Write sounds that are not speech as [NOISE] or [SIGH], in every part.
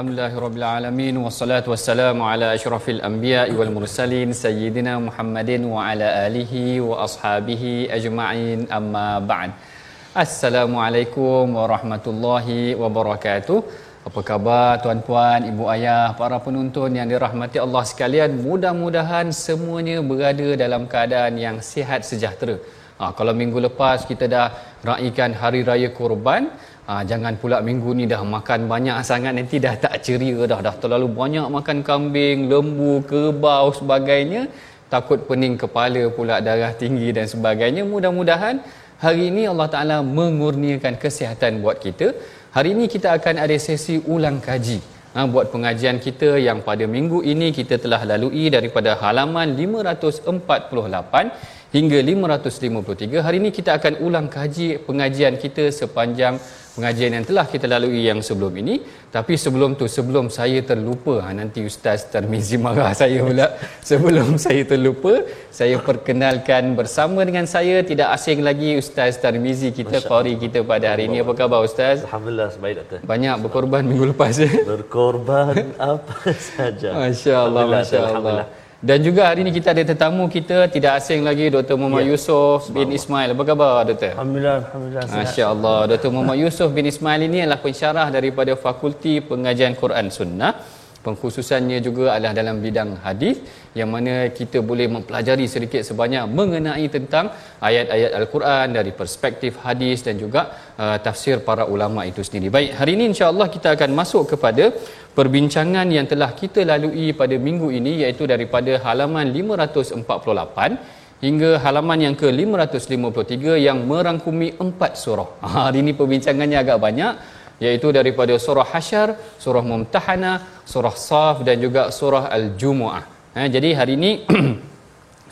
Alhamdulillahirrabbilalamin. Wassalatu wassalamu ala ashrafil anbiya wal mursalin Sayyidina Muhammadin wa ala alihi wa ashabihi ajma'in. Amma ba'd. Assalamualaikum warahmatullahi wabarakatuh. Apa khabar tuan-puan, ibu ayah, para penonton yang dirahmati Allah sekalian? Mudah-mudahan semuanya berada dalam keadaan yang sihat sejahtera. Ha, Kalau minggu lepas kita dah raikan Hari Raya Kurban ha, jangan pula minggu ni dah makan banyak sangat nanti dah tak ceria dah. Dah terlalu banyak makan kambing, lembu, kerbau sebagainya. Takut pening kepala pula darah tinggi dan sebagainya. Mudah-mudahan hari ini Allah Taala mengurniakan kesihatan buat kita. Hari ini kita akan ada sesi ulang kaji ha, buat pengajian kita yang pada minggu ini kita telah lalui daripada halaman 548 hingga 553 hari ini kita akan ulang kaji pengajian kita sepanjang pengajian yang telah kita lalui yang sebelum ini. Tapi sebelum tu sebelum saya terlupa ha, nanti ustaz Tarmizi marah saya pula. [LAUGHS] Sebelum saya terlupa saya perkenalkan bersama dengan saya tidak asing lagi ustaz Tarmizi kita qari kita pada hari ini. Apa khabar ustaz? Alhamdulillah sebaik doktor. Banyak berkorban minggu lepas ya Berkorban apa saja. [LAUGHS] Masya-Allah masya-Allah Alhamdulillah. Dan juga hari ini kita ada tetamu kita tidak asing lagi Dr. Muhammad Ya. Yusof bin Ismail. Apa khabar Dr. Alhamdulillah Alhamdulillah sihat. Masya Allah. Dr. Muhammad Yusof bin Ismail ini adalah pensyarah daripada Fakulti Pengajian Quran Sunnah. Pengkhususannya juga adalah dalam bidang hadis yang mana kita boleh mempelajari sedikit sebanyak mengenai tentang ayat-ayat Al-Quran dari perspektif hadis dan juga uh, tafsir para ulama itu sendiri. Baik, hari ini insya-Allah kita akan masuk kepada perbincangan yang telah kita lalui pada minggu ini iaitu daripada halaman 548 hingga halaman yang ke-553 yang merangkumi empat surah. Ha, [LAUGHS] hari ini perbincangannya agak banyak iaitu daripada surah Hasyar, surah Mumtahanah, surah Saf dan juga surah Al-Jumu'ah. Ha, jadi hari ini [CLEARS THROAT]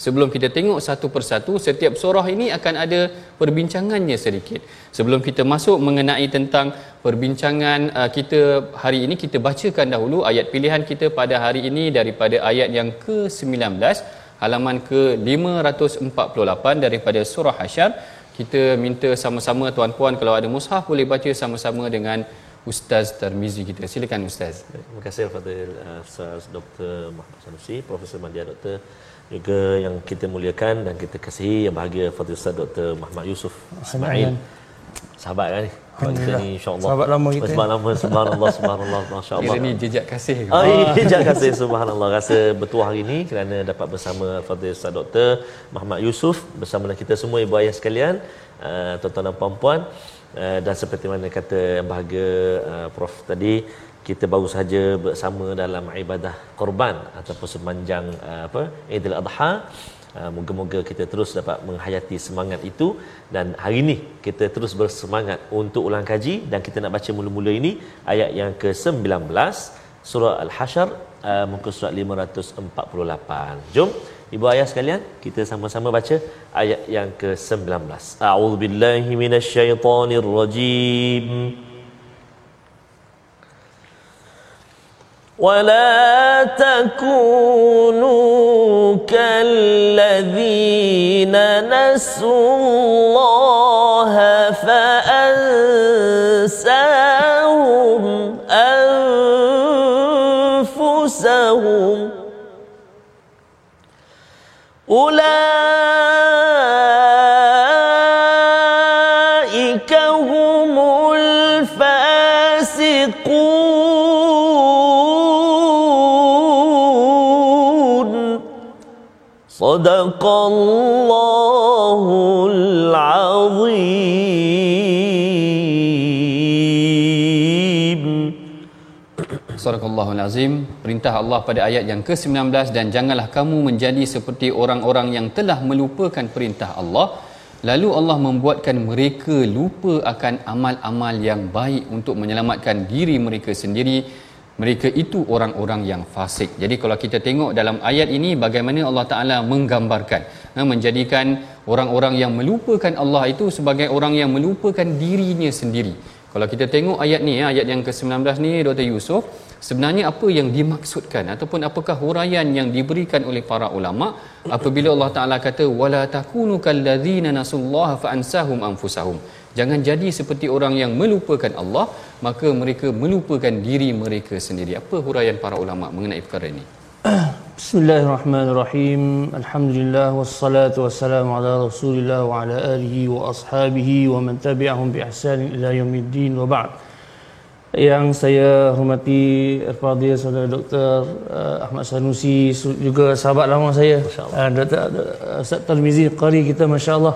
sebelum kita tengok satu persatu setiap surah ini akan ada perbincangannya sedikit. Sebelum kita masuk mengenai tentang perbincangan uh, kita hari ini kita bacakan dahulu ayat pilihan kita pada hari ini daripada ayat yang ke-19 halaman ke-548 daripada surah Hasyar. Kita minta sama-sama tuan-puan kalau ada mushaf boleh baca sama-sama dengan Ustaz Tarmizi kita. Silakan Ustaz. Terima kasih kepada uh, Ustaz Dr. Muhammad Sanusi, Profesor Mandia Doktor juga yang kita muliakan dan kita kasihi yang bahagia Fadil Ustaz Dr. Muhammad Yusuf Ismail. Sahabat kan ni. Kita ni insya-Allah. Sahabat lama kita. Sahabat lama subhanallah subhanallah masya-Allah. Kira ni jejak kasih. Oh, ijaz kasih subhanallah rasa bertuah hari ini kerana dapat bersama Fadil Ustaz Dr. Muhammad Yusuf bersama dengan kita semua ibu ayah sekalian, uh, tuan-tuan dan puan-puan uh, dan seperti mana kata yang bahagia uh, Prof tadi kita baru saja bersama dalam ibadah korban ataupun sepanjang uh, apa Idul Adha Uh, moga-moga kita terus dapat menghayati semangat itu dan hari ini kita terus bersemangat untuk ulang kaji dan kita nak baca mula-mula ini ayat yang ke-19 surah Al-Hasyr uh, muka surat 548. Jom ibu ayah sekalian kita sama-sama baca ayat yang ke-19. A'udzubillahi minasyaitonirrajim. ولا تكونوا كالذين نسوا الله فأنساهم أنفسهم أولئك صدق الله العظيم Sadaqallahul Azim Perintah Allah pada ayat yang ke-19 Dan janganlah kamu menjadi seperti orang-orang yang telah melupakan perintah Allah Lalu Allah membuatkan mereka lupa akan amal-amal yang baik Untuk menyelamatkan diri mereka sendiri mereka itu orang-orang yang fasik. Jadi kalau kita tengok dalam ayat ini bagaimana Allah Taala menggambarkan ha, menjadikan orang-orang yang melupakan Allah itu sebagai orang yang melupakan dirinya sendiri. Kalau kita tengok ayat ni ayat yang ke-19 ni Dr Yusuf sebenarnya apa yang dimaksudkan ataupun apakah huraian yang diberikan oleh para ulama apabila Allah Taala kata wala takunu kallazina nasullaha fa ansahum anfusahum jangan jadi seperti orang yang melupakan Allah maka mereka melupakan diri mereka sendiri. Apa huraian para ulama mengenai perkara ini? [CLEARS THROAT] Bismillahirrahmanirrahim. Alhamdulillah wassalatu wassalamu ala rasulillah wa ala alihi wa ashabihi wa man tabi'ahum bi ihsan ila yaumiddin wa ba'd. Yang saya hormati Al-Fadhil Saudara Dr. Uh, Ahmad Sanusi juga sahabat lama saya. Uh, Dr. Uh, Ustaz Tarmizi Qari kita Masya Allah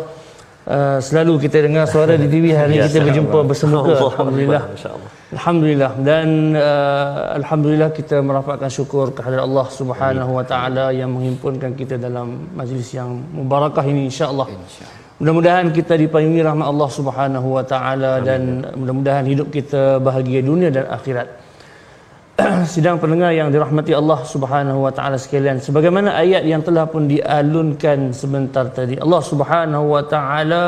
uh, selalu kita dengar suara di TV hari ya, kita berjumpa bersemuka Alhamdulillah. Alhamdulillah. Dan uh, Alhamdulillah kita merapatkan syukur kehadirat Allah Subhanahu Wa Taala yang menghimpunkan kita dalam majlis yang mubarakah ini insya-Allah. Insya Mudah-mudahan kita dipayungi rahmat Allah Subhanahu wa taala dan mudah-mudahan hidup kita bahagia dunia dan akhirat. [CLEARS THROAT] Sidang pendengar yang dirahmati Allah Subhanahu wa taala sekalian, sebagaimana ayat yang telah pun dialunkan sebentar tadi, Allah Subhanahu wa taala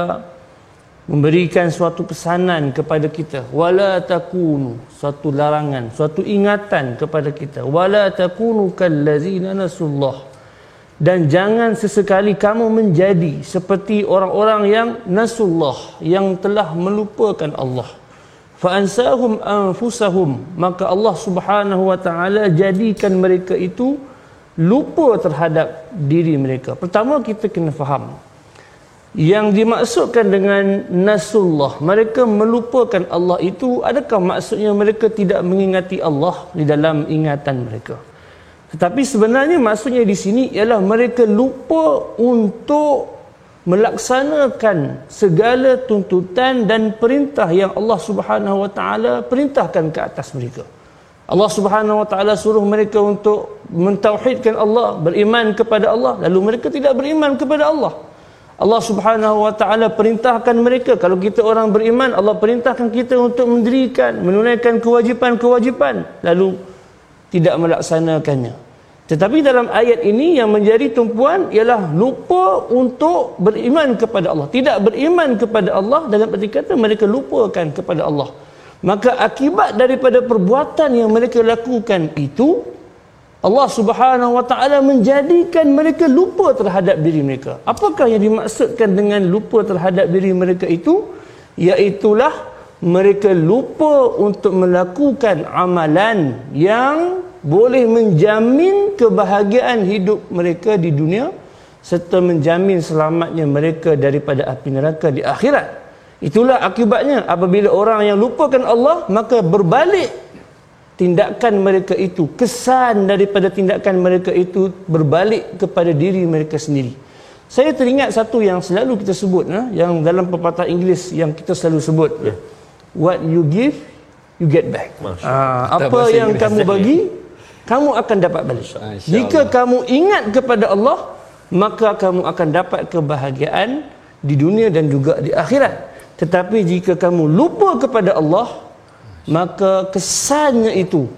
memberikan suatu pesanan kepada kita, wala takunu, suatu larangan, suatu ingatan kepada kita, wala takunu kallazina nasullah. Dan jangan sesekali kamu menjadi seperti orang-orang yang nasullah yang telah melupakan Allah fa ansahum anfusahum. Maka Allah Subhanahu wa taala jadikan mereka itu lupa terhadap diri mereka. Pertama kita kena faham. Yang dimaksudkan dengan nasullah mereka melupakan Allah itu adakah maksudnya mereka tidak mengingati Allah di dalam ingatan mereka? Tetapi sebenarnya maksudnya di sini ialah mereka lupa untuk melaksanakan segala tuntutan dan perintah yang Allah Subhanahu Wa Taala perintahkan ke atas mereka. Allah Subhanahu Wa Taala suruh mereka untuk mentauhidkan Allah, beriman kepada Allah, lalu mereka tidak beriman kepada Allah. Allah Subhanahu Wa Taala perintahkan mereka kalau kita orang beriman, Allah perintahkan kita untuk mendirikan, menunaikan kewajipan-kewajipan, lalu tidak melaksanakannya. Tetapi dalam ayat ini yang menjadi tumpuan ialah lupa untuk beriman kepada Allah. Tidak beriman kepada Allah dalam arti kata mereka lupakan kepada Allah. Maka akibat daripada perbuatan yang mereka lakukan itu Allah Subhanahu wa taala menjadikan mereka lupa terhadap diri mereka. Apakah yang dimaksudkan dengan lupa terhadap diri mereka itu? Iaitulah mereka lupa untuk melakukan amalan yang boleh menjamin kebahagiaan hidup mereka di dunia serta menjamin selamatnya mereka daripada api neraka di akhirat. Itulah akibatnya apabila orang yang lupakan Allah maka berbalik tindakan mereka itu kesan daripada tindakan mereka itu berbalik kepada diri mereka sendiri. Saya teringat satu yang selalu kita sebut ha? yang dalam pepatah Inggeris yang kita selalu sebut yeah. what you give you get back. Ha, apa yang kamu bagi kamu akan dapat balik. Jika kamu ingat kepada Allah, maka kamu akan dapat kebahagiaan di dunia dan juga di akhirat. Tetapi jika kamu lupa kepada Allah, maka kesannya itu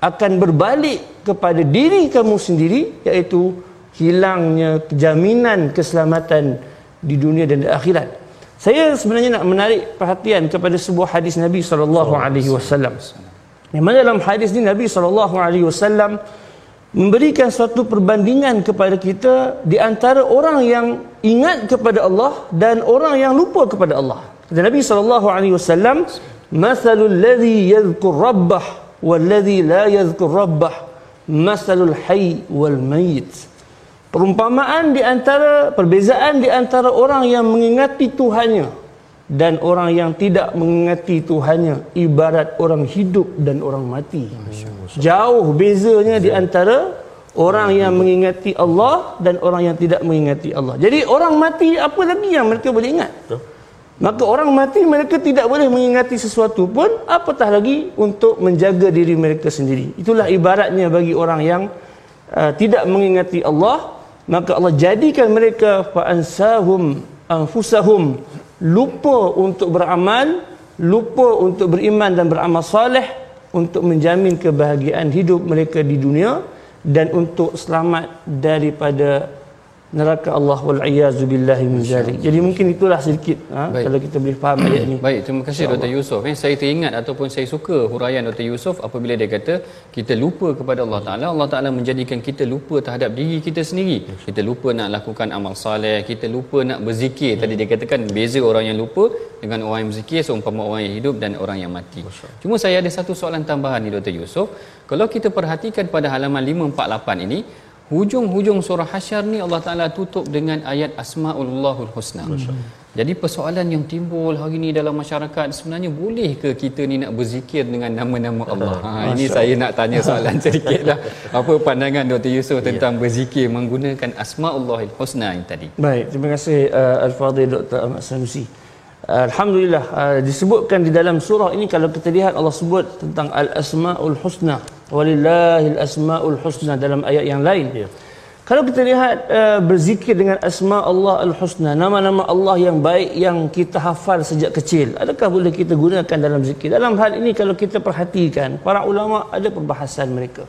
akan berbalik kepada diri kamu sendiri iaitu hilangnya jaminan keselamatan di dunia dan di akhirat. Saya sebenarnya nak menarik perhatian kepada sebuah hadis Nabi sallallahu alaihi wasallam. Yang mana dalam hadis ini Nabi SAW memberikan suatu perbandingan kepada kita di antara orang yang ingat kepada Allah dan orang yang lupa kepada Allah. Kata Nabi SAW, Masalul ladhi yadhkur rabbah wal ladhi la yadhkur rabbah masalul hayy wal mayit. Perumpamaan di antara, perbezaan di antara orang yang mengingati Tuhannya dan orang yang tidak mengingati Tuhannya ibarat orang hidup dan orang mati. Jauh bezanya di antara orang yang mengingati Allah dan orang yang tidak mengingati Allah. Jadi orang mati apa lagi yang mereka boleh ingat? Maka orang mati mereka tidak boleh mengingati sesuatu pun apatah lagi untuk menjaga diri mereka sendiri. Itulah ibaratnya bagi orang yang uh, tidak mengingati Allah, maka Allah jadikan mereka fa'ansahum anfusahum lupa untuk beramal, lupa untuk beriman dan beramal saleh untuk menjamin kebahagiaan hidup mereka di dunia dan untuk selamat daripada neraka Allah wal iazu billahi min zalik. Jadi mungkin itulah sedikit ha, kalau kita boleh faham ayat ini. Baik, terima kasih Dr. Yusof. Eh, saya teringat ataupun saya suka huraian Dr. Yusof apabila dia kata kita lupa kepada Allah Taala, Allah Taala menjadikan kita lupa terhadap diri kita sendiri. Kita lupa nak lakukan amal soleh, kita lupa nak berzikir. Tadi dia katakan beza orang yang lupa dengan orang yang berzikir seumpama orang yang hidup dan orang yang mati. Cuma saya ada satu soalan tambahan ni Dr. Yusof. Kalau kita perhatikan pada halaman 548 ini, hujung-hujung surah hasyar ni Allah Taala tutup dengan ayat asmaullahul husna. Jadi persoalan yang timbul hari ini dalam masyarakat sebenarnya boleh ke kita ni nak berzikir dengan nama-nama Allah? Ha, ini saya nak tanya soalan sedikitlah. Apa pandangan Dr. Yusof tentang ya. berzikir menggunakan asmaullahul husna ini tadi? Baik, terima kasih uh, Al-Fadhil Dr. Ahmad Sanusi. Alhamdulillah uh, disebutkan di dalam surah ini kalau kita lihat Allah sebut tentang al-asmaul husna walillahil asmaul husna dalam ayat yang lain. Ya. Kalau kita lihat uh, berzikir dengan asma Allah al-husna, nama-nama Allah yang baik yang kita hafal sejak kecil, adakah boleh kita gunakan dalam zikir? Dalam hal ini kalau kita perhatikan, para ulama ada perbahasan mereka.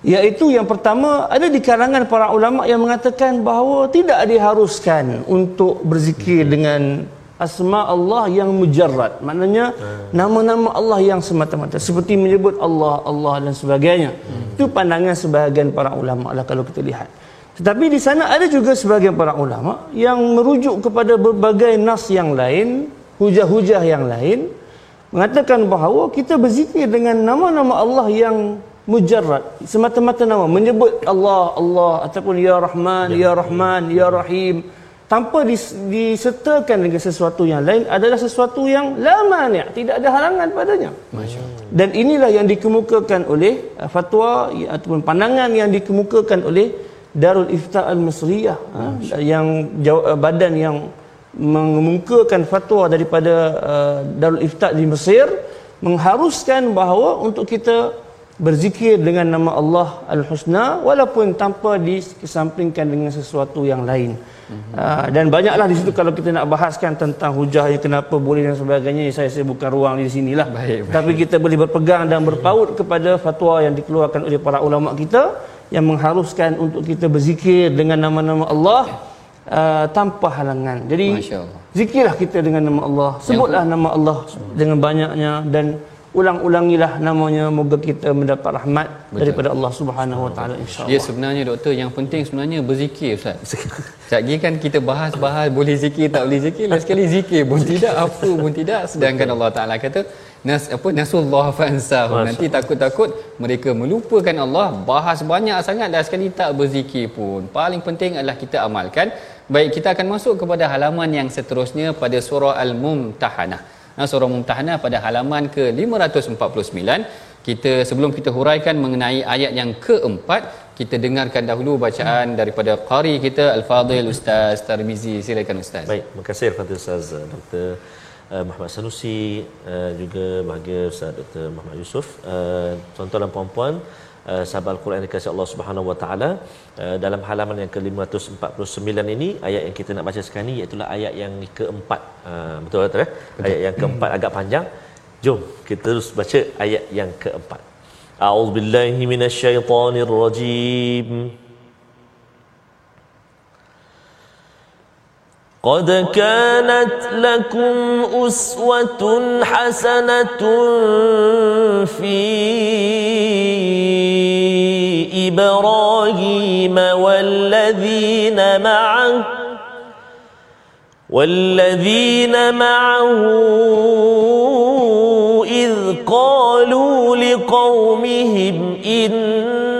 Iaitu yang pertama ada di kalangan para ulama yang mengatakan bahawa tidak diharuskan untuk berzikir dengan asma Allah yang mujarrad. Maknanya hmm. nama-nama Allah yang semata-mata. Seperti menyebut Allah Allah dan sebagainya. Hmm. itu pandangan sebahagian para ulama lah kalau kita lihat. Tetapi di sana ada juga sebahagian para ulama yang merujuk kepada berbagai nas yang lain hujah-hujah yang lain mengatakan bahawa kita berzikir dengan nama-nama Allah yang mujarrad. Semata-mata nama. Menyebut Allah Allah ataupun ya Rahman ya, ya Rahman ya Rahim tanpa disertakan dengan sesuatu yang lain adalah sesuatu yang lama ni tidak ada halangan padanya dan inilah yang dikemukakan oleh uh, fatwa ataupun pandangan yang dikemukakan oleh Darul Ifta Al-Masriyah uh, yang uh, badan yang mengemukakan fatwa daripada uh, Darul Ifta di Mesir mengharuskan bahawa untuk kita berzikir dengan nama Allah Al-Husna walaupun tanpa dikesampingkan dengan sesuatu yang lain. Uh, dan banyaklah di situ kalau kita nak bahaskan tentang hujah yang kenapa boleh dan sebagainya saya saya bukan ruang di sinilah. Baik, baik. Tapi kita boleh berpegang dan berpaut kepada fatwa yang dikeluarkan oleh para ulama kita yang mengharuskan untuk kita berzikir dengan nama-nama Allah uh, tanpa halangan. Jadi zikirlah kita dengan nama Allah, sebutlah nama Allah dengan banyaknya dan ulang-ulangilah namanya moga kita mendapat rahmat Betul. daripada Allah Subhanahu Wa Taala insyaallah. Ya sebenarnya doktor yang penting sebenarnya berzikir ustaz. [LAUGHS] Lagi kan kita bahas-bahas boleh zikir tak boleh zikir last sekali zikir pun tidak apa pun tidak sedangkan Betul. Allah Taala kata nas apa nasullah fansahu nanti takut-takut mereka melupakan Allah bahas banyak sangat dah sekali tak berzikir pun. Paling penting adalah kita amalkan. Baik kita akan masuk kepada halaman yang seterusnya pada surah Al-Mumtahanah surah Mumtahanah pada halaman ke 549 kita sebelum kita huraikan mengenai ayat yang keempat kita dengarkan dahulu bacaan daripada qari kita al-fadil ustaz Tarmizi. Silakan ustaz. Baik terima kasih al-fadil ustaz uh, Dr uh, Muhammad Sanusi juga bahagia ustaz Dr Muhammad Yusof. Uh, tuan-tuan dan puan-puan uh, sahabat Al-Quran dikasih Allah Subhanahu Wa Taala. Uh, dalam halaman yang ke-549 ini ayat yang kita nak baca sekarang ni iaitu ayat yang keempat. Uh, betul tak eh ayat yang keempat agak panjang. Jom kita terus baca ayat yang keempat. A'udzubillahi minasyaitonirrajim قد كانت لكم أسوة حسنة في إبراهيم والذين معه والذين معه إذ قالوا لقومهم إنا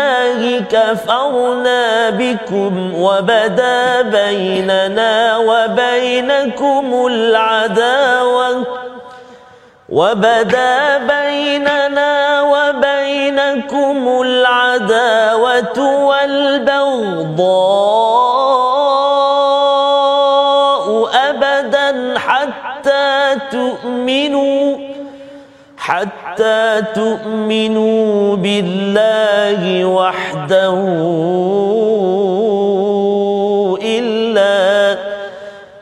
كفرنا بكم وبدا بيننا وبينكم العداوة وبدا بيننا وبينكم العداوة والبغضاء أبدا حتى تؤمنوا حتى تؤمنوا بالله وحده إلا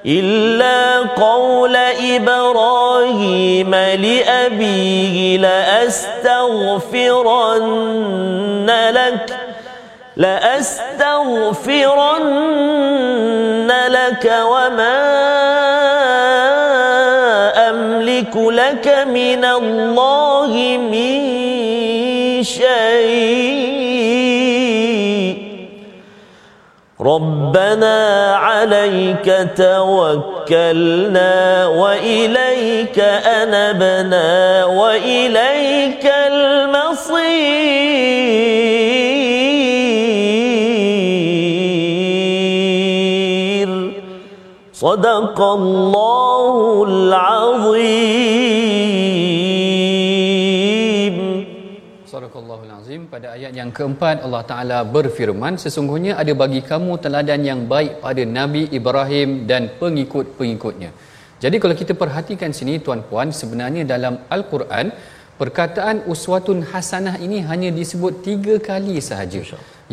إلا قول إبراهيم لأبيه لأستغفرن لك لأستغفرن لك وما أملك لك من الله من شيء. ربنا عليك توكلنا وإليك أنبنا وإليك المصير. صدق الله العظيم Sadaqallahul Azim pada ayat yang keempat Allah Taala berfirman sesungguhnya ada bagi kamu teladan yang baik pada Nabi Ibrahim dan pengikut-pengikutnya. Jadi kalau kita perhatikan sini tuan-puan sebenarnya dalam Al-Quran perkataan uswatun hasanah ini hanya disebut tiga kali sahaja.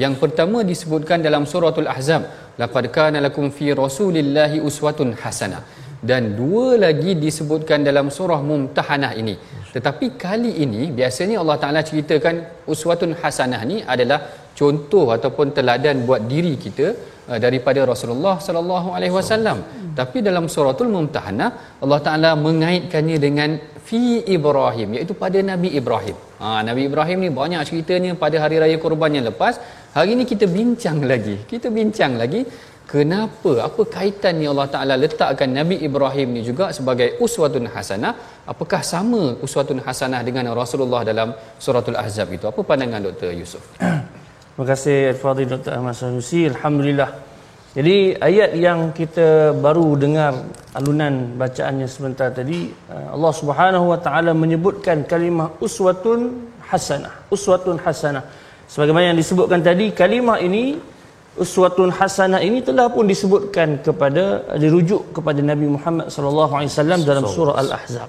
Yang pertama disebutkan dalam suratul Ahzab, laqad kana lakum fi rasulillahi uswatun hasanah. Dan dua lagi disebutkan dalam surah Mumtahanah ini. Tetapi kali ini biasanya Allah Taala ceritakan uswatun hasanah ni adalah contoh ataupun teladan buat diri kita uh, daripada Rasulullah sallallahu alaihi wasallam. Tapi dalam suratul Mumtahanah Allah Taala mengaitkannya dengan fi Ibrahim iaitu pada Nabi Ibrahim. Ha, Nabi Ibrahim ni banyak ceritanya pada hari raya kurban yang lepas. Hari ini kita bincang lagi. Kita bincang lagi kenapa apa kaitan ni Allah Taala letakkan Nabi Ibrahim ni juga sebagai uswatun hasanah apakah sama uswatun hasanah dengan Rasulullah dalam suratul ahzab itu apa pandangan Dr Yusuf [COUGHS] Terima kasih Al-Fadhil Dr. Ahmad Sanusi. Alhamdulillah. Jadi ayat yang kita baru dengar alunan bacaannya sebentar tadi uh, Allah Subhanahu wa taala menyebutkan kalimah uswatun hasanah. Uswatun hasanah. Sebagaimana yang disebutkan tadi kalimah ini uswatun hasanah ini telah pun disebutkan kepada dirujuk kepada Nabi Muhammad sallallahu alaihi wasallam dalam surah Al-Ahzab.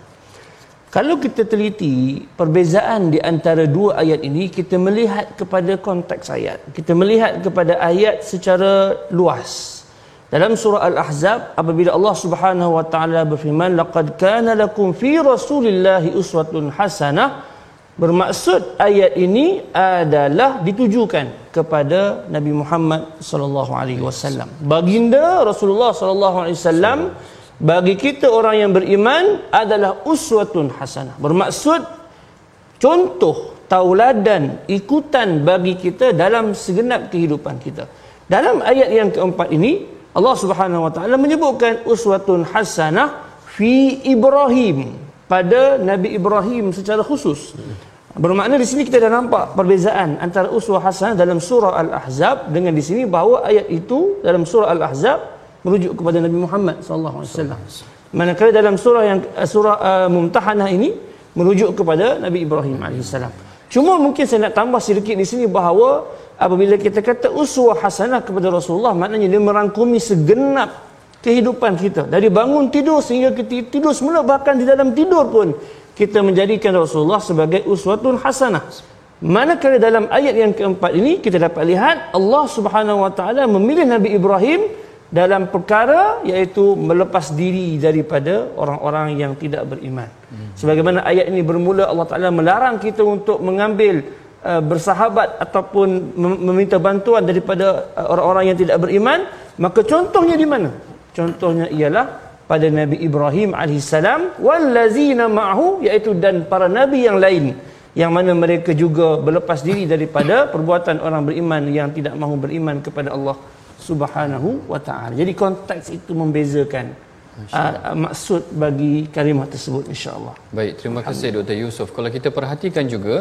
Kalau kita teliti perbezaan di antara dua ayat ini, kita melihat kepada konteks ayat. Kita melihat kepada ayat secara luas. Dalam surah Al-Ahzab, apabila Allah Subhanahu wa taala berfirman, "Laqad kana lakum fi Rasulillahi uswatun hasanah." Bermaksud ayat ini adalah ditujukan kepada Nabi Muhammad sallallahu alaihi wasallam. Baginda Rasulullah sallallahu alaihi wasallam bagi kita orang yang beriman adalah uswatun hasanah. Bermaksud contoh, tauladan, ikutan bagi kita dalam segenap kehidupan kita. Dalam ayat yang keempat ini, Allah Subhanahu wa taala menyebutkan uswatun hasanah fi Ibrahim pada Nabi Ibrahim secara khusus. Bermakna di sini kita dah nampak perbezaan antara uswah hasanah dalam surah Al-Ahzab dengan di sini bahawa ayat itu dalam surah Al-Ahzab merujuk kepada Nabi Muhammad sallallahu alaihi wasallam. Manakala dalam surah yang surah uh, Mumtahanah ini merujuk kepada Nabi Ibrahim alaihissalam. Cuma mungkin saya nak tambah sedikit di sini bahawa apabila kita kata uswah hasanah kepada Rasulullah maknanya dia merangkumi segenap kehidupan kita dari bangun tidur sehingga kita tidur semula bahkan di dalam tidur pun kita menjadikan Rasulullah sebagai uswatun hasanah. Manakala dalam ayat yang keempat ini kita dapat lihat Allah Subhanahu wa taala memilih Nabi Ibrahim dalam perkara iaitu melepas diri daripada orang-orang yang tidak beriman. Sebagaimana ayat ini bermula Allah Taala melarang kita untuk mengambil uh, bersahabat ataupun meminta bantuan daripada uh, orang-orang yang tidak beriman, maka contohnya di mana? Contohnya ialah pada Nabi Ibrahim alaihissalam wallazina ma'hu iaitu dan para nabi yang lain yang mana mereka juga berlepas diri daripada perbuatan orang beriman yang tidak mahu beriman kepada Allah Subhanahu wa taala. Jadi konteks itu membezakan uh, maksud bagi kalimah tersebut insya-Allah. Baik, terima kasih Dr. Yusuf. Kalau kita perhatikan juga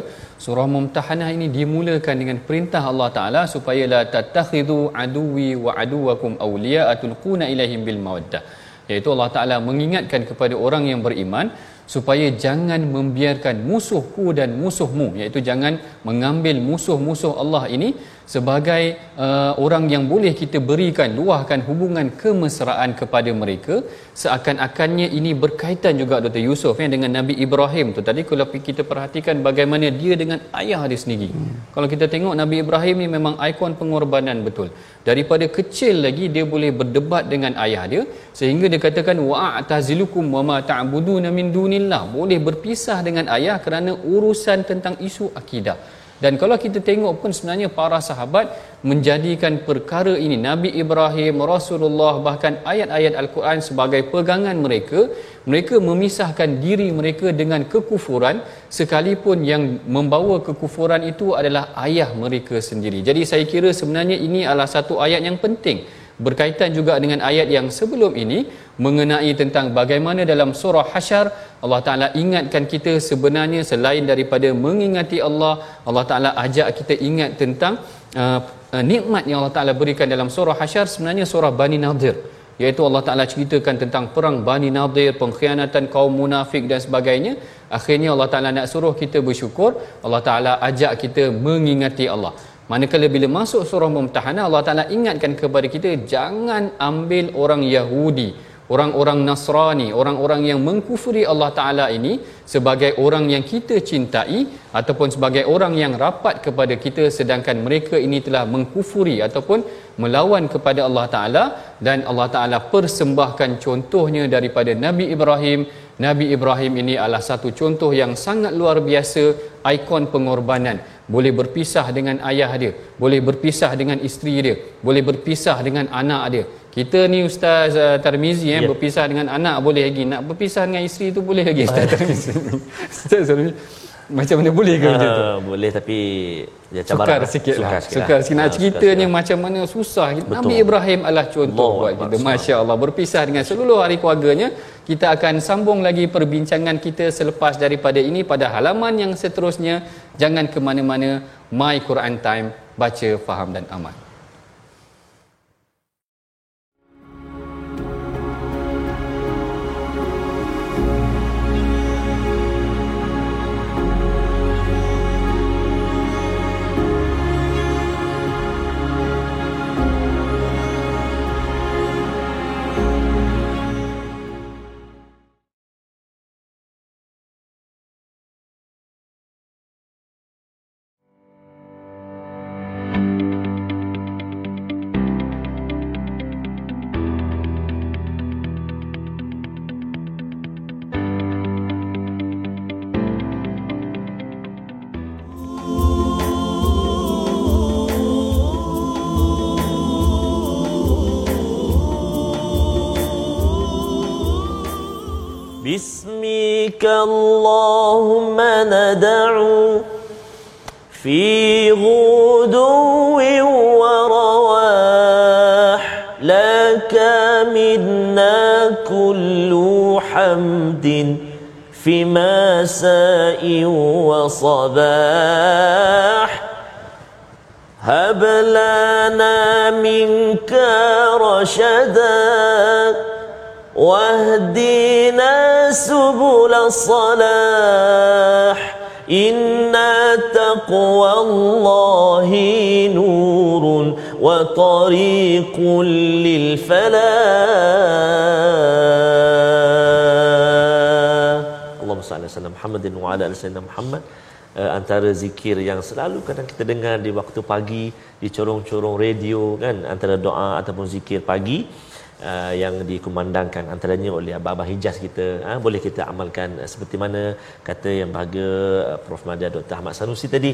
surah Mumtahanah ini dimulakan dengan perintah Allah Taala supaya la tattakhidhu aduwi wa aduwakum awliya atulquna ilaihim bil mawaddah. Iaitu Allah Taala mengingatkan kepada orang yang beriman supaya jangan membiarkan musuhku dan musuhmu iaitu jangan mengambil musuh-musuh Allah ini sebagai uh, orang yang boleh kita berikan luahkan hubungan kemesraan kepada mereka seakan-akannya ini berkaitan juga Dr. Yusuf ya, dengan Nabi Ibrahim tu tadi kalau kita perhatikan bagaimana dia dengan ayah dia sendiri hmm. kalau kita tengok Nabi Ibrahim ni memang ikon pengorbanan betul daripada kecil lagi dia boleh berdebat dengan ayah dia sehingga dia katakan wa'tazilukum wama ta'buduna min dunillah. Boleh berpisah dengan ayah kerana urusan tentang isu akidah dan kalau kita tengok pun sebenarnya para sahabat menjadikan perkara ini Nabi Ibrahim, Rasulullah bahkan ayat-ayat Al-Quran sebagai pegangan mereka mereka memisahkan diri mereka dengan kekufuran sekalipun yang membawa kekufuran itu adalah ayah mereka sendiri. Jadi saya kira sebenarnya ini adalah satu ayat yang penting berkaitan juga dengan ayat yang sebelum ini mengenai tentang bagaimana dalam surah Hasyar Allah Taala ingatkan kita sebenarnya selain daripada mengingati Allah Allah Taala ajak kita ingat tentang uh, uh, nikmat yang Allah Taala berikan dalam surah Hasyar sebenarnya surah Bani Nadir. Iaitu Allah Taala ceritakan tentang perang Bani Nadir pengkhianatan kaum munafik dan sebagainya. Akhirnya Allah Taala nak suruh kita bersyukur. Allah Taala ajak kita mengingati Allah Manakala bila masuk surah Mumtahanah Allah Taala ingatkan kepada kita jangan ambil orang Yahudi, orang-orang Nasrani, orang-orang yang mengkufuri Allah Taala ini sebagai orang yang kita cintai ataupun sebagai orang yang rapat kepada kita sedangkan mereka ini telah mengkufuri ataupun melawan kepada Allah Taala. Dan Allah Taala persembahkan contohnya daripada Nabi Ibrahim. Nabi Ibrahim ini adalah satu contoh yang sangat luar biasa ikon pengorbanan boleh berpisah dengan ayah dia. Boleh berpisah dengan isteri dia. Boleh berpisah dengan anak dia. Kita ni ustaz uh, Tarmizi eh yeah. berpisah dengan anak boleh lagi. Nak berpisah dengan isteri tu boleh lagi ustaz Tarmizi. [LAUGHS] Ustaz macam mana boleh ke uh, macam tu? Ah, boleh tapi ya cabaran sukar sikit lah. Sukar sikit, sukar sikit. nak ceritanya macam mana susah. Betul. Nabi Ibrahim adalah contoh Allah buat kita Masya Allah berpisah dengan seluruh hari keluarganya. Kita akan sambung lagi perbincangan kita selepas daripada ini pada halaman yang seterusnya. Jangan ke mana-mana. My Quran Time. Baca faham dan aman باسمك اللهم ندعو في غدو ورواح لك منا كل حمد في مساء وصباح. هب لنا منك رشدا واهدنا سبل الصلاح إن تقوى الله نور وطريق للفلاح اللهم صل على سيدنا محمد وعلى ال سيدنا محمد uh, antara zikir yang selalu kadang kita dengar di waktu pagi di corong-corong radio kan antara doa ataupun zikir pagi uh, yang dikumandangkan antaranya oleh abah-abah Hijaz kita. Uh, boleh kita amalkan uh, seperti mana kata yang bahagia uh, Prof. Madya Dr. Ahmad Sanusi tadi.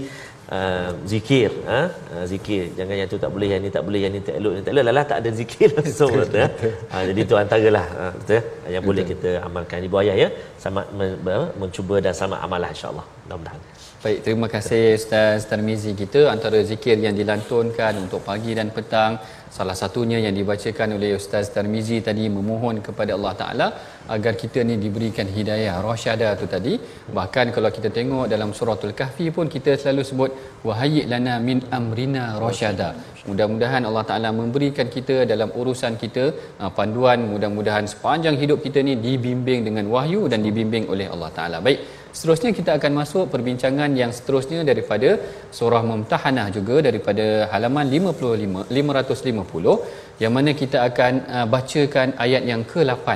Uh, zikir uh, uh, zikir. Jangan yang tu tak boleh yang ni tak boleh yang ni tak elok yang tak elok. Lah tak ada zikir [LAUGHS] so, betul, uh, jadi itu antaralah uh, betul, yang betul. boleh kita amalkan. Ibu ayah ya? Sama men, mencuba dan sama amalah insyaallah. Mudah-mudahan Baik, terima kasih Ustaz Tarmizi kita antara zikir yang dilantunkan untuk pagi dan petang salah satunya yang dibacakan oleh Ustaz Tarmizi tadi memohon kepada Allah Taala agar kita ni diberikan hidayah rasyada tu tadi. Bahkan kalau kita tengok dalam suratul kahfi pun kita selalu sebut wahayyi lana min amrina rasyada mudah-mudahan Allah Taala memberikan kita dalam urusan kita ah, panduan mudah-mudahan sepanjang hidup kita ni dibimbing dengan wahyu dan dibimbing oleh Allah Taala. Baik Seterusnya kita akan masuk perbincangan yang seterusnya daripada surah Mumtahanah juga daripada halaman 55 550 yang mana kita akan uh, bacakan ayat yang ke-8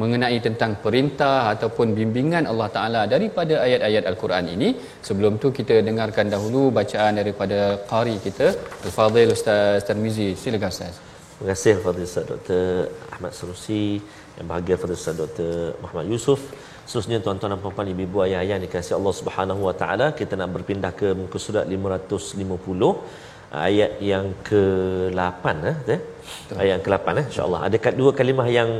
mengenai tentang perintah ataupun bimbingan Allah Taala daripada ayat-ayat Al-Quran ini. Sebelum tu kita dengarkan dahulu bacaan daripada qari kita Al-Fadhil Ustaz Tarmizi. Silakan Ustaz. Terima kasih Fadil Ustaz Dr. Ahmad Sanusi yang bahagia Fadil Ustaz Dr. Muhammad Yusof. Khususnya tuan-tuan dan puan-puan ibu-ibu ayah-ayah yang dikasihi Allah Subhanahu Wa Taala, kita nak berpindah ke muka surat 550 ayat yang ke-8 eh, eh? ayat yang ke-8 eh insya-Allah. Ada dua kalimah yang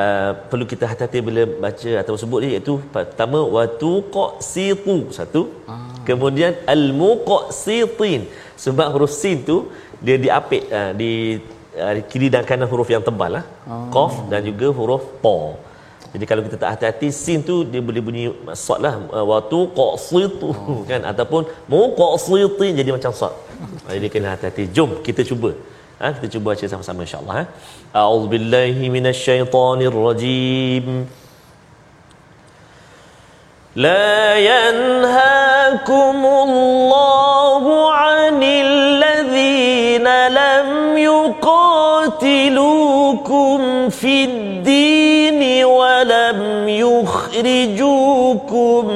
uh, perlu kita hati-hati bila baca atau sebut ni iaitu pertama watu qasitu satu. Ah. Kemudian al-muqsitin sebab huruf sin tu dia diapit uh, di uh, kiri dan kanan huruf yang tebal lah. Ah. Qaf dan juga huruf ta. Jadi kalau kita tak hati-hati sin tu dia boleh bunyi sad lah uh, waktu qasitu oh. kan ataupun muqasitin jadi macam sad. Jadi kena hati-hati. Jom kita cuba. Ha, kita cuba baca sama-sama insya-Allah ha. A'udzubillahi minasyaitonirrajim. La yanhaakumullahu 'anil ladzina lam yuqatilukum fid ولم يخرجوكم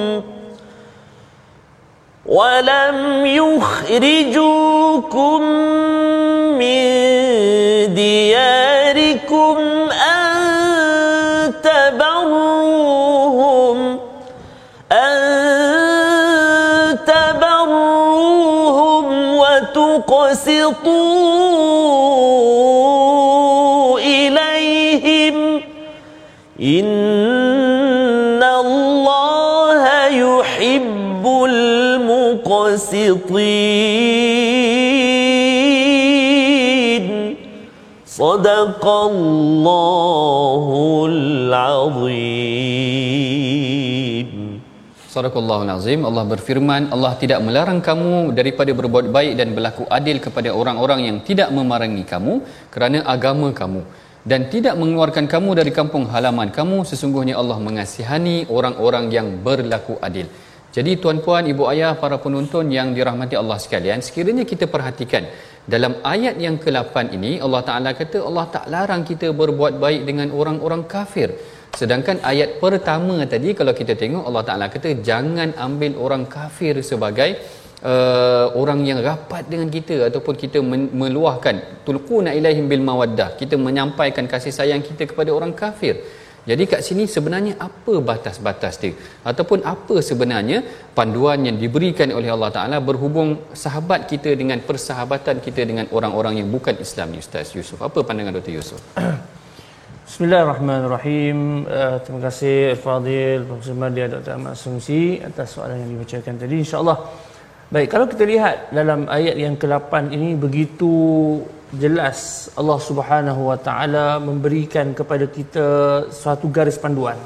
ولم يخرجوكم من دياركم أن تبروهم أن تبروهم وتقسطوا إليهم. إن المقسطين صدق الله العظيم Sadaqallahul Azim Allah berfirman Allah tidak melarang kamu daripada berbuat baik dan berlaku adil kepada orang-orang yang tidak memerangi kamu kerana agama kamu dan tidak mengeluarkan kamu dari kampung halaman kamu sesungguhnya Allah mengasihani orang-orang yang berlaku adil jadi tuan-puan ibu ayah para penonton yang dirahmati Allah sekalian sekiranya kita perhatikan dalam ayat yang ke-8 ini Allah Taala kata Allah tak larang kita berbuat baik dengan orang-orang kafir. Sedangkan ayat pertama tadi kalau kita tengok Allah Taala kata jangan ambil orang kafir sebagai uh, orang yang rapat dengan kita ataupun kita meluahkan. Tulquna ilaihim bil mawaddah. Kita menyampaikan kasih sayang kita kepada orang kafir jadi kat sini sebenarnya apa batas-batas dia ataupun apa sebenarnya panduan yang diberikan oleh Allah Taala berhubung sahabat kita dengan persahabatan kita dengan orang-orang yang bukan Islam ni Ustaz Yusuf. Apa pandangan Dr. Yusuf? [CLEARS THROAT] Bismillahirrahmanirrahim. Uh, terima kasih Fadil Profesor Madia Dr. Ahmad Sungsi atas soalan yang dibacakan tadi. Insya-Allah Baik, kalau kita lihat dalam ayat yang ke-8 ini begitu jelas Allah Subhanahu Wa Taala memberikan kepada kita suatu garis panduan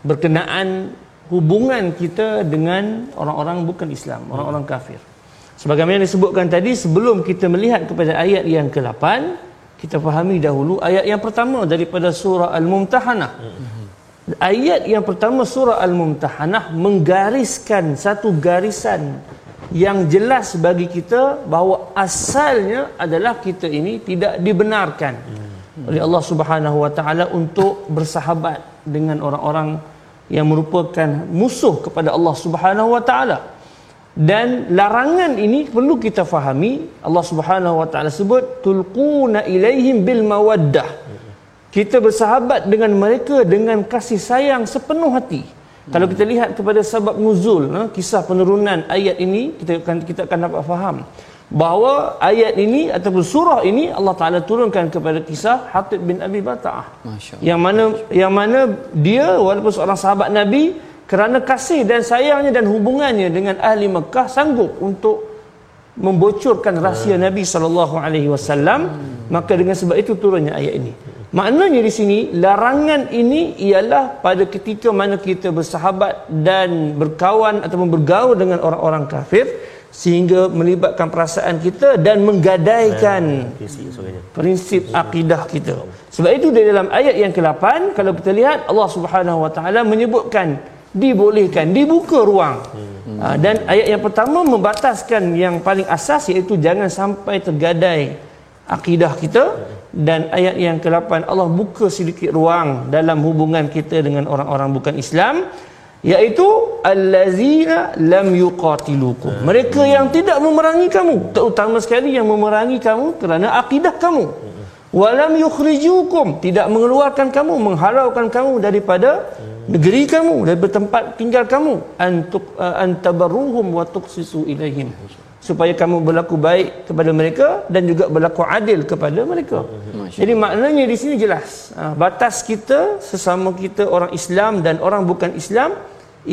berkenaan hubungan kita dengan orang-orang bukan Islam, orang-orang kafir. Sebagaimana disebutkan tadi sebelum kita melihat kepada ayat yang ke-8, kita fahami dahulu ayat yang pertama daripada surah Al-Mumtahanah. Ayat yang pertama surah Al-Mumtahanah menggariskan satu garisan yang jelas bagi kita bahawa asalnya adalah kita ini tidak dibenarkan hmm. oleh Allah Subhanahu Wa Taala untuk bersahabat dengan orang-orang yang merupakan musuh kepada Allah Subhanahu Wa Taala. Dan larangan ini perlu kita fahami Allah Subhanahu Wa Taala sebut tulquna ilaihim bil mawaddah. kita bersahabat dengan mereka dengan kasih sayang sepenuh hati hmm. kalau kita lihat kepada sebab nuzul ha, kisah penurunan ayat ini kita akan kita akan dapat faham bahawa ayat ini ataupun surah ini Allah Taala turunkan kepada kisah Hatib bin Abi Bata'ah yang mana yang mana dia walaupun seorang sahabat Nabi kerana kasih dan sayangnya dan hubungannya dengan ahli Mekah sanggup untuk membocorkan rahsia hmm. Nabi sallallahu alaihi wasallam maka dengan sebab itu turunnya ayat ini maknanya di sini larangan ini ialah pada ketika mana kita bersahabat dan berkawan ataupun bergaul dengan orang-orang kafir sehingga melibatkan perasaan kita dan menggadaikan prinsip akidah kita. Sebab itu di dalam ayat yang ke-8 kalau kita lihat Allah Subhanahu Wa Taala menyebutkan dibolehkan dibuka ruang. Hmm. Ha, dan ayat yang pertama membataskan yang paling asas iaitu jangan sampai tergadai akidah kita dan ayat yang ke-8 Allah buka sedikit ruang dalam hubungan kita dengan orang-orang bukan Islam iaitu allazina lam yuqatilukum. Mereka yang tidak memerangi kamu terutama sekali yang memerangi kamu kerana akidah kamu. Walam yukhrijukum tidak mengeluarkan kamu menghalaukan kamu daripada negeri kamu dari tempat tinggal kamu. Antuk uh, antabarruhum wa tuqsisu ilaihim supaya kamu berlaku baik kepada mereka dan juga berlaku adil kepada mereka. Jadi maknanya di sini jelas uh, batas kita sesama kita orang Islam dan orang bukan Islam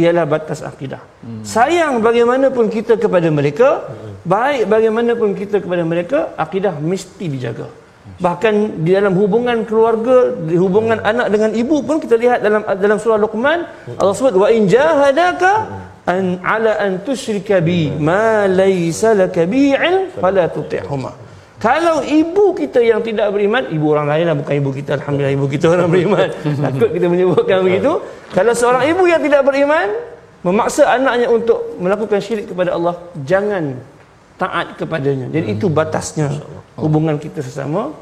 ialah batas akidah. Hmm. Sayang bagaimanapun kita kepada mereka, hmm. baik bagaimanapun kita kepada mereka, akidah mesti dijaga. Bahkan di dalam hubungan keluarga, di hubungan hmm. anak dengan ibu pun kita lihat dalam dalam surah Luqman, hmm. Allah sebut wa in jahadaka an ala an tusyrika bi ma laysa laka bi ilm fala tuti'huma. Kalau ibu kita yang tidak beriman, ibu orang lain lah bukan ibu kita. Alhamdulillah ibu kita orang beriman. [LAUGHS] Takut kita menyebutkan begitu. Kalau seorang ibu yang tidak beriman, memaksa anaknya untuk melakukan syirik kepada Allah, jangan taat kepadanya. Jadi itu batasnya hubungan kita sesama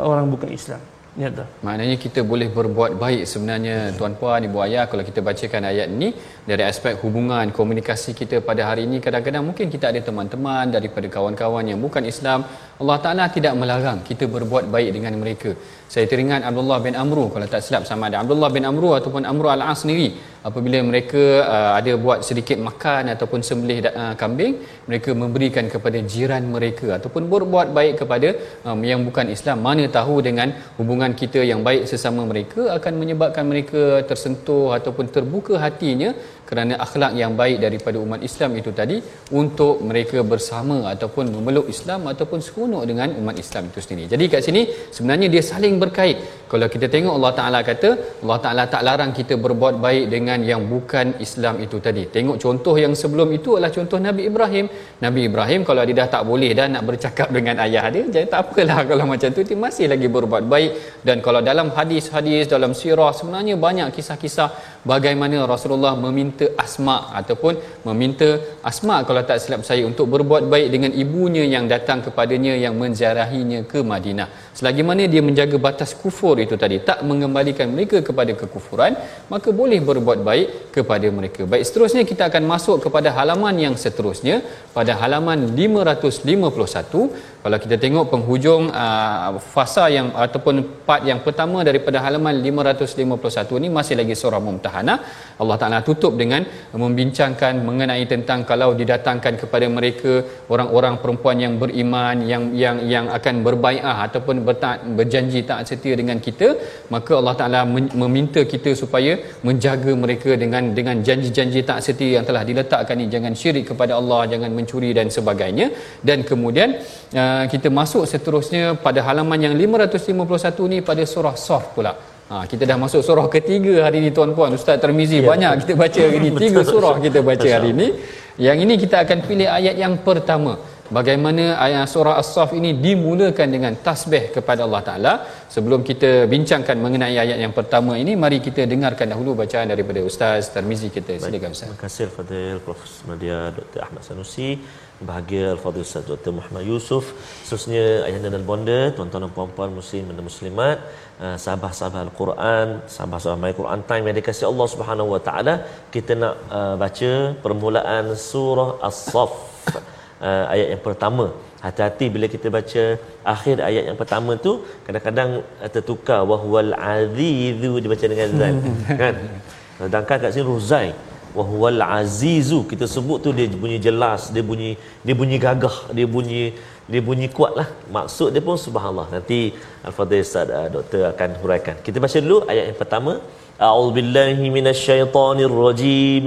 orang bukan Islam. Nyata. Maknanya kita boleh berbuat baik sebenarnya tuan-puan, ibu ayah kalau kita bacakan ayat ini dari aspek hubungan komunikasi kita pada hari ini kadang-kadang mungkin kita ada teman-teman daripada kawan-kawan yang bukan Islam Allah Ta'ala tidak melarang kita berbuat baik dengan mereka. Saya teringat Abdullah bin Amru kalau tak silap sama ada Abdullah bin Amru ataupun Amru Al-As sendiri. Apabila mereka uh, ada buat sedikit makan ataupun sembelih uh, kambing mereka memberikan kepada jiran mereka ataupun berbuat baik kepada um, yang bukan Islam. Mana tahu dengan hubungan kita yang baik sesama mereka akan menyebabkan mereka tersentuh ataupun terbuka hatinya kerana akhlak yang baik daripada umat Islam itu tadi untuk mereka bersama ataupun memeluk Islam ataupun seronok dengan umat Islam itu sendiri. Jadi kat sini sebenarnya dia saling berkait. Kalau kita tengok Allah Taala kata Allah Taala tak larang kita berbuat baik dengan yang bukan Islam itu tadi. Tengok contoh yang sebelum itu adalah contoh Nabi Ibrahim. Nabi Ibrahim kalau dia dah tak boleh dah nak bercakap [LAUGHS] dengan ayah dia, jadi tak apalah kalau macam tu dia masih lagi berbuat baik dan kalau dalam hadis-hadis dalam sirah sebenarnya banyak kisah-kisah bagaimana Rasulullah meminta Asma ataupun meminta Asma kalau tak silap saya untuk berbuat baik dengan ibunya yang datang kepadanya yang menziarahinya ke Madinah. Selagi mana dia menjaga batas kufur itu tadi tak mengembalikan mereka kepada kekufuran, maka boleh berbuat baik kepada mereka. Baik seterusnya kita akan masuk kepada halaman yang seterusnya pada halaman 551 kalau kita tengok penghujung uh, fasa yang ataupun part yang pertama daripada halaman 551 ini masih lagi surah Mumtahanah. Allah Taala tutup dengan membincangkan mengenai tentang kalau didatangkan kepada mereka orang-orang perempuan yang beriman yang yang yang akan berbaiat ataupun bertaat berjanji taat setia dengan kita maka Allah Taala meminta kita supaya menjaga mereka dengan dengan janji-janji taat setia yang telah diletakkan ini jangan syirik kepada Allah jangan mencuri dan sebagainya. Dan kemudian uh, kita masuk seterusnya pada halaman yang 551 ni pada surah Saf pula. Ha, kita dah masuk surah ketiga hari ini tuan-puan. Ustaz Termizi ya. banyak kita baca hari ini. [LAUGHS] Tiga surah kita baca hari ini. Yang ini kita akan pilih ayat yang pertama. Bagaimana ayat surah As-Saf ini dimulakan dengan tasbih kepada Allah Ta'ala. Sebelum kita bincangkan mengenai ayat yang pertama ini, mari kita dengarkan dahulu bacaan daripada Ustaz Termizi kita. Silakan Ustaz. Terima kasih Fadil Profesor Nadia Dr. Ahmad Sanusi bahagia Al-Fadhil Ustaz Dr. Muhammad Yusuf khususnya ayahanda dan bonda tuan-tuan dan puan-puan muslim dan muslimat uh, sahabat-sahabat Al-Quran sahabat-sahabat My Quran Time yang dikasihi Allah Subhanahu Wa Taala kita nak uh, baca permulaan surah As-Saff uh, ayat yang pertama. Hati-hati bila kita baca akhir ayat yang pertama tu kadang-kadang uh, tertukar wahwal azizu dibaca dengan zal [LAUGHS] kan? Sedangkan kat sini ruzai wahwal azizu kita sebut tu dia bunyi jelas dia bunyi dia bunyi gagah dia bunyi dia bunyi kuat lah maksud dia pun subhanallah. Nanti Al-Fadhil Ustaz uh, doktor akan huraikan. Kita baca dulu ayat yang pertama. A'udzubillahi minasyaitonirrajim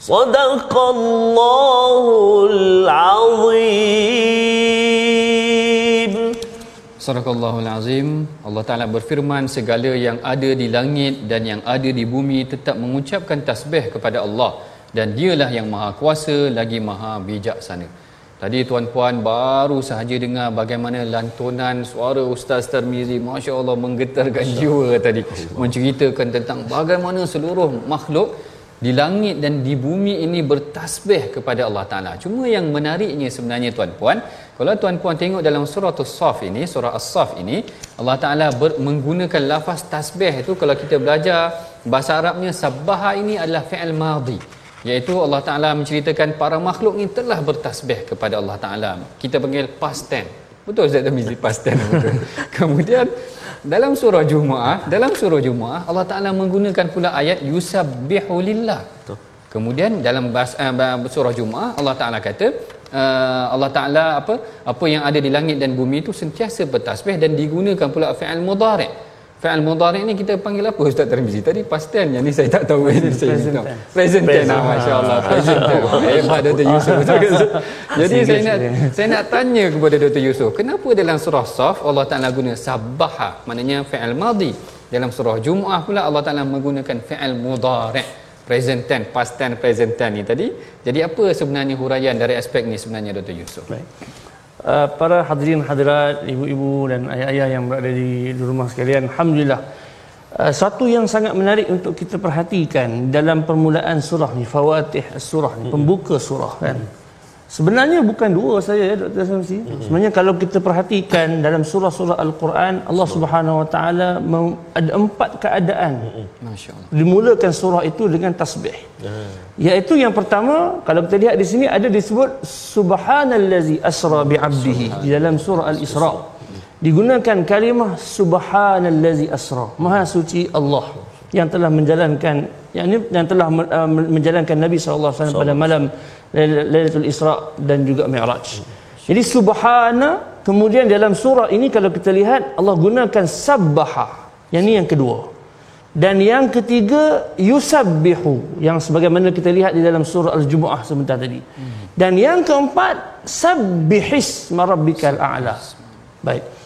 صدق الله العظيم Sadaqallahul Azim. Allah Taala berfirman segala yang ada di langit dan yang ada di bumi tetap mengucapkan tasbih kepada Allah dan dialah yang maha kuasa lagi maha bijaksana. Tadi tuan-puan baru sahaja dengar bagaimana lantunan suara Ustaz Tarmizi Masya Allah menggetarkan jiwa tadi menceritakan tentang bagaimana seluruh makhluk di langit dan di bumi ini bertasbih kepada Allah Ta'ala. Cuma yang menariknya sebenarnya tuan-puan, kalau tuan-puan tengok dalam surah As-Saf ini, surah As-Saf ini, Allah Ta'ala ber, menggunakan lafaz tasbih itu kalau kita belajar bahasa Arabnya, sabbaha ini adalah fi'al madhi. Iaitu Allah Ta'ala menceritakan para makhluk ini telah bertasbih kepada Allah Ta'ala. Kita panggil past tense. Betul Ustaz Tamizi past tense. Betul. [LAUGHS] Kemudian dalam surah Jumaah, dalam surah Jumaah Allah Taala menggunakan pula ayat yusabbihu lillah. Kemudian dalam bahasa, uh, surah Jumaah Allah Taala kata uh, Allah Taala apa apa yang ada di langit dan bumi itu sentiasa bertasbih dan digunakan pula fi'il mudhari'. Fi'il mudhari' ni kita panggil apa Ustaz Tarmizi? Tadi past tense yang ni saya tak tahu ini saya Present tahu. tense. Present tense. Ah, Masya-Allah. Present tense. [LAUGHS] Hebat Dr. Yusuf. [LAUGHS] Jadi saya nak saya nak tanya kepada Dr. Yusuf, kenapa dalam surah Saf Allah Taala guna sabbaha, maknanya fi'il madhi. Dalam surah Jumaah pula Allah Taala menggunakan fi'il mudhari'. Present tense, past tense, present tense ni tadi. Jadi apa sebenarnya huraian dari aspek ni sebenarnya Dr. Yusuf? Baik. Uh, para hadirin hadirat, ibu-ibu dan ayah-ayah yang berada di, di rumah sekalian, alhamdulillah. Uh, satu yang sangat menarik untuk kita perhatikan dalam permulaan surah ni, fawatih surah ni, pembuka surah kan. Sebenarnya bukan dua saja ya Dr. Samsi. Sebenarnya kalau kita perhatikan dalam surah-surah Al-Quran, Allah Subhanahu Wa Taala ada empat keadaan Masya-Allah. dimulakan surah itu dengan tasbih. Iaitu yang pertama, kalau kita lihat di sini ada disebut subhanallazi asra bi 'abdihi di dalam surah Al-Isra. Digunakan kalimah subhanallazi asra. Maha suci Allah yang telah menjalankan yang ini yang telah uh, menjalankan Nabi wasallam pada malam Lail- Lailatul Isra dan juga Mi'raj. Jadi subhana kemudian dalam surah ini kalau kita lihat Allah gunakan sabbaha. Yang ini yang kedua. Dan yang ketiga yusabbihu yang sebagaimana kita lihat di dalam surah Al-Jumuah sebentar tadi. Dan yang keempat sabbihis marabbikal a'la. Baik.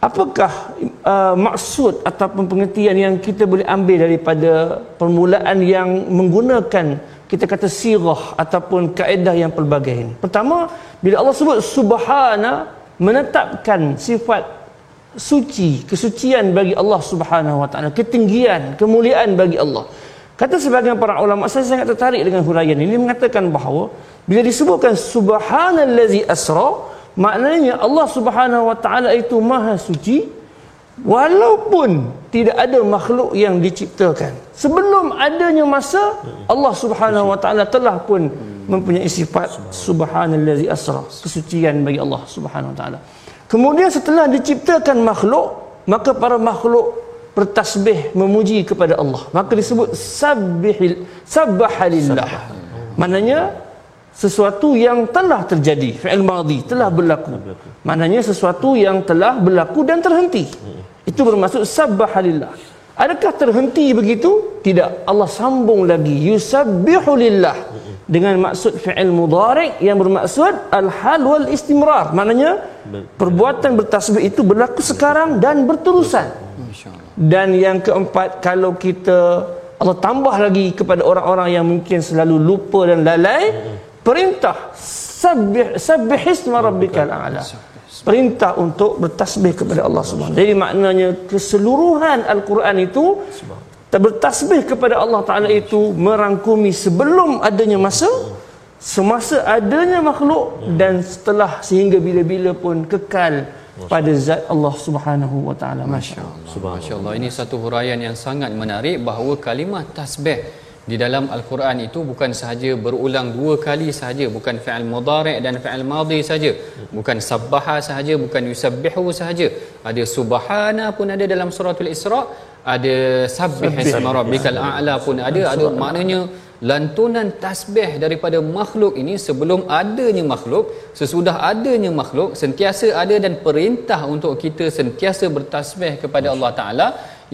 Apakah uh, maksud ataupun pengertian yang kita boleh ambil daripada permulaan yang menggunakan kita kata sirah ataupun kaedah yang pelbagai ini. Pertama, bila Allah sebut subhana menetapkan sifat suci, kesucian bagi Allah Subhanahu wa taala, ketinggian, kemuliaan bagi Allah. Kata sebagian para ulama, saya sangat tertarik dengan huraian ini mengatakan bahawa bila disebutkan subhanallazi asra, maknanya Allah Subhanahu wa taala itu maha suci walaupun tidak ada makhluk yang diciptakan. Sebelum adanya masa Allah Subhanahu wa taala telah pun mempunyai sifat subhanallazi asra, kesucian bagi Allah Subhanahu wa taala. Kemudian setelah diciptakan makhluk, maka para makhluk bertasbih memuji kepada Allah. Maka disebut sabbihil sabbahalillah. Maknanya sesuatu yang telah terjadi, fi'il madhi telah berlaku. Maknanya sesuatu yang telah berlaku dan terhenti. Itu bermaksud sabbahalillah. Adakah terhenti begitu? Tidak. Allah sambung lagi. Yusabbihu lillah. dengan maksud fi'il mudhari' yang bermaksud al-hal wal istimrar. Maknanya perbuatan bertasbih itu berlaku sekarang dan berterusan. Dan yang keempat kalau kita Allah tambah lagi kepada orang-orang yang mungkin selalu lupa dan lalai perintah sabbih sabbih isma rabbikal a'la. Perintah untuk bertasbih kepada Allah Subhanahu jadi maknanya keseluruhan al-Quran itu bertasbih kepada Allah Taala itu merangkumi sebelum adanya masa semasa adanya makhluk dan setelah sehingga bila-bila pun kekal pada zat Allah Subhanahu wa taala. masya-Allah masya-Allah ini satu huraian yang sangat menarik bahawa kalimah tasbih di dalam al-Quran itu bukan sahaja berulang dua kali sahaja bukan fi'il mudhari' dan fi'il madhi sahaja bukan sabbaha sahaja bukan yusabbihu sahaja. Ada subhana pun ada dalam suratul isra ada sabbih isma rabbikal a'la pun ada. Ada maknanya lantunan tasbih daripada makhluk ini sebelum adanya makhluk sesudah adanya makhluk sentiasa ada dan perintah untuk kita sentiasa bertasbih kepada Allah taala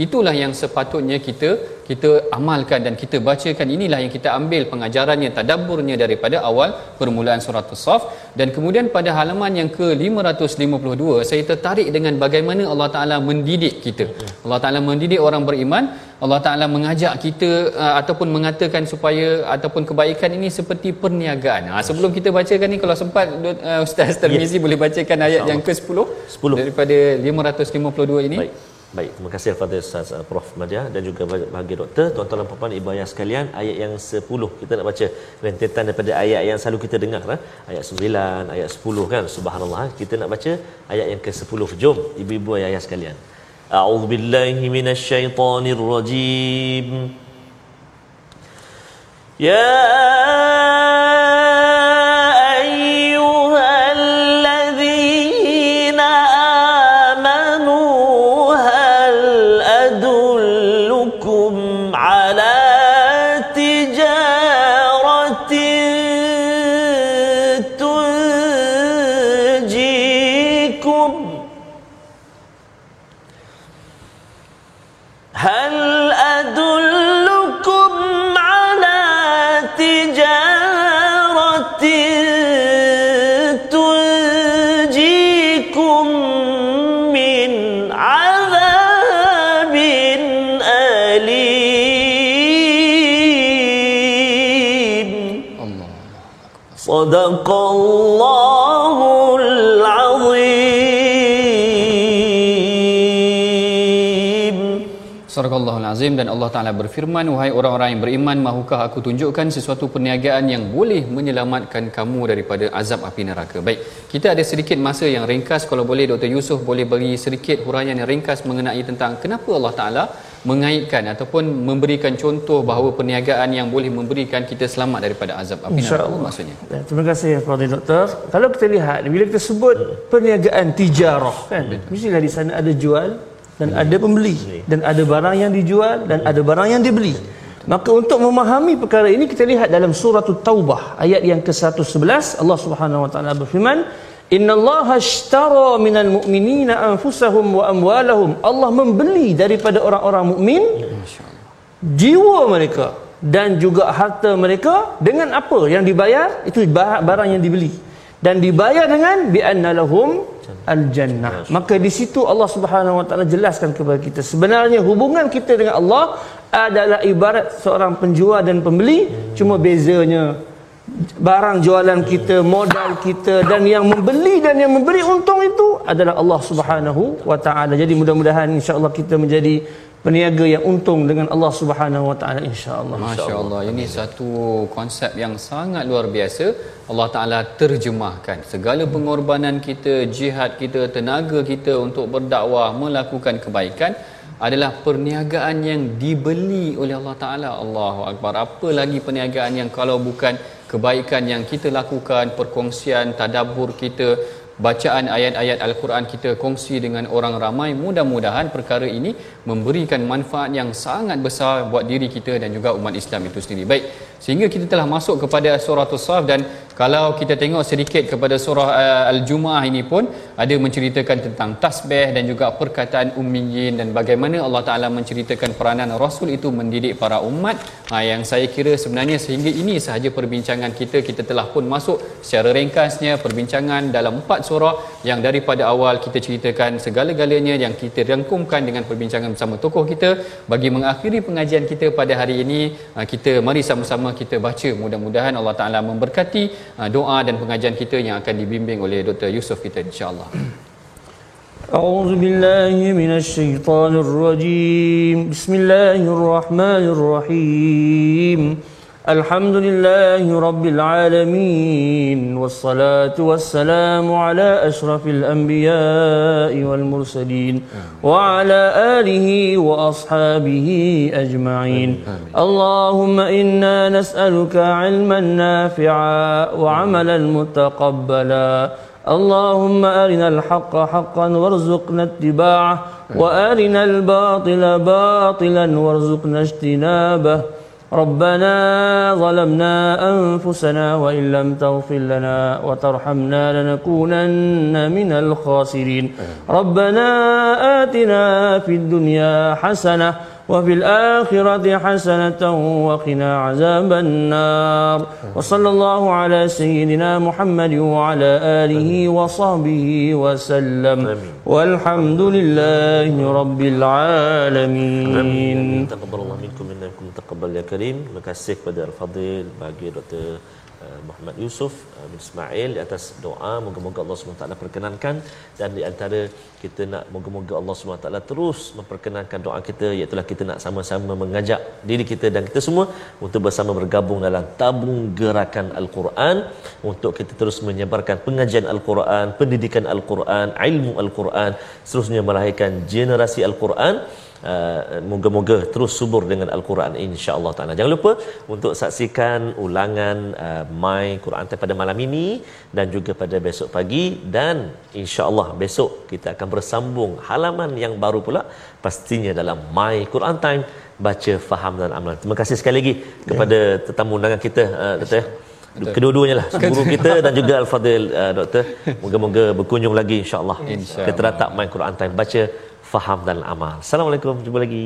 itulah yang sepatutnya kita kita amalkan dan kita bacakan. Inilah yang kita ambil pengajarannya tadabburnya daripada awal permulaan surah as-saff dan kemudian pada halaman yang ke 552 saya tertarik dengan bagaimana Allah taala mendidik kita. Allah taala mendidik orang beriman. Allah taala mengajak kita uh, ataupun mengatakan supaya ataupun kebaikan ini seperti perniagaan. Ha, sebelum kita bacakan ni kalau sempat uh, ustaz Tarmizi yeah. boleh bacakan ayat yang ke-10 10 daripada 552 ini? Baik. Baik, terima kasih kepada Ustaz uh, Prof Madia dan juga bagi doktor, tuan-tuan dan puan-puan ibu ayah sekalian, ayat yang 10 kita nak baca rentetan daripada ayat yang selalu kita dengar lah. Ayat 9, ayat 10 kan. Subhanallah. Kita nak baca ayat yang ke-10. Jom ibu-ibu ayah, ayah sekalian. A'udzubillahi minasyaitonirrajim. Ya Taala berfirman wahai orang-orang yang beriman mahukah aku tunjukkan sesuatu perniagaan yang boleh menyelamatkan kamu daripada azab api neraka. Baik, kita ada sedikit masa yang ringkas kalau boleh Dr Yusuf boleh bagi sedikit huraian yang ringkas mengenai tentang kenapa Allah Taala mengaitkan ataupun memberikan contoh bahawa perniagaan yang boleh memberikan kita selamat daripada azab api neraka maksudnya. Ya, terima kasih kepada doktor. Kalau kita lihat bila kita sebut perniagaan tijarah kan mestilah di sana ada jual dan ada pembeli dan ada barang yang dijual dan ada barang yang dibeli. Maka untuk memahami perkara ini kita lihat dalam surah Taubah ayat yang ke-111 Allah Subhanahu wa taala berfirman Inna Allah ashtara minal mu'minina anfusahum wa amwalahum. Allah membeli daripada orang-orang mukmin jiwa mereka dan juga harta mereka dengan apa yang dibayar? Itu barang yang dibeli. Dan dibayar dengan bi anna lahum al jannah maka di situ Allah Subhanahu wa taala jelaskan kepada kita sebenarnya hubungan kita dengan Allah adalah ibarat seorang penjual dan pembeli. Cuma bezanya barang jualan kita modal kita dan yang membeli dan yang memberi untung itu adalah Allah Subhanahu wa taala. Jadi mudah-mudahan insya-Allah kita menjadi peniaga yang untung dengan Allah Subhanahu Wa Taala insya-Allah. Masya-Allah. Ini satu konsep yang sangat luar biasa. Allah Taala terjemahkan segala pengorbanan kita, jihad kita, tenaga kita untuk berdakwah, melakukan kebaikan adalah perniagaan yang dibeli oleh Allah Taala. Allahu Akbar. Apa lagi perniagaan yang kalau bukan kebaikan yang kita lakukan, perkongsian tadabbur kita, bacaan ayat-ayat Al-Quran kita kongsi dengan orang ramai mudah-mudahan perkara ini memberikan manfaat yang sangat besar buat diri kita dan juga umat Islam itu sendiri. Baik sehingga kita telah masuk kepada surah As-Saf dan Kalau kita tengok sedikit kepada surah uh, Al-Jumuah ini pun ada menceritakan tentang tasbih dan juga perkataan ummiyin dan bagaimana Allah Taala menceritakan peranan Rasul itu mendidik para umat. Ha, yang saya kira sebenarnya sehingga ini sahaja perbincangan kita. Kita telah pun masuk secara ringkasnya perbincangan dalam empat surah. Yang daripada awal kita ceritakan segala-galanya yang kita rangkumkan dengan perbincangan bersama tokoh kita. Bagi mengakhiri pengajian kita pada hari ini uh, kita mari sama-sama kita baca mudah-mudahan Allah Taala memberkati uh, doa dan pengajian kita yang akan dibimbing oleh Dr. Yusof kita insya-Allah. أعوذ بالله من الشيطان الرجيم بسم الله الرحمن الرحيم الحمد لله رب العالمين والصلاة والسلام على أشرف الأنبياء والمرسلين وعلى آله وأصحابه أجمعين. اللهم إنا نسألك علما نافعا وعملا متقبلا. اللهم أرنا الحق حقا وارزقنا اتباعه وأرنا الباطل باطلا وارزقنا اجتنابه. ربنا ظلمنا أنفسنا وإن لم تغفر لنا وترحمنا لنكونن من الخاسرين. ربنا آتنا في الدنيا حسنة وفي الآخرة حسنة وقنا عذاب النار. وصلى الله على سيدنا محمد وعلى آله وصحبه وسلم. والحمد لله رب العالمين. taqabbal ya karim. Terima kasih kepada Al-Fadil bagi Dr. Eh, Muhammad Yusuf eh, bin Ismail di atas doa moga-moga Allah SWT perkenankan dan di antara kita nak moga-moga Allah SWT terus memperkenankan doa kita iaitu lah kita nak sama-sama mengajak diri kita dan kita semua untuk bersama bergabung dalam tabung gerakan Al-Quran untuk kita terus menyebarkan pengajian Al-Quran pendidikan Al-Quran ilmu Al-Quran seterusnya melahirkan generasi Al-Quran Uh, moga-moga terus subur dengan al-Quran insya-Allah taala. Jangan lupa untuk saksikan ulangan uh, My Quran Time pada malam ini dan juga pada besok pagi. Dan insya-Allah besok kita akan bersambung halaman yang baru pula pastinya dalam My Quran Time baca faham dan amal. Terima kasih sekali lagi kepada tetamu undangan kita uh. Kedua-duanya lah Guru kita dan juga Al-Fadil uh, Doktor. Moga-moga berkunjung lagi insyaAllah. Insya Kita datang main Quran Time Baca faham dan amal. Assalamualaikum. Jumpa lagi.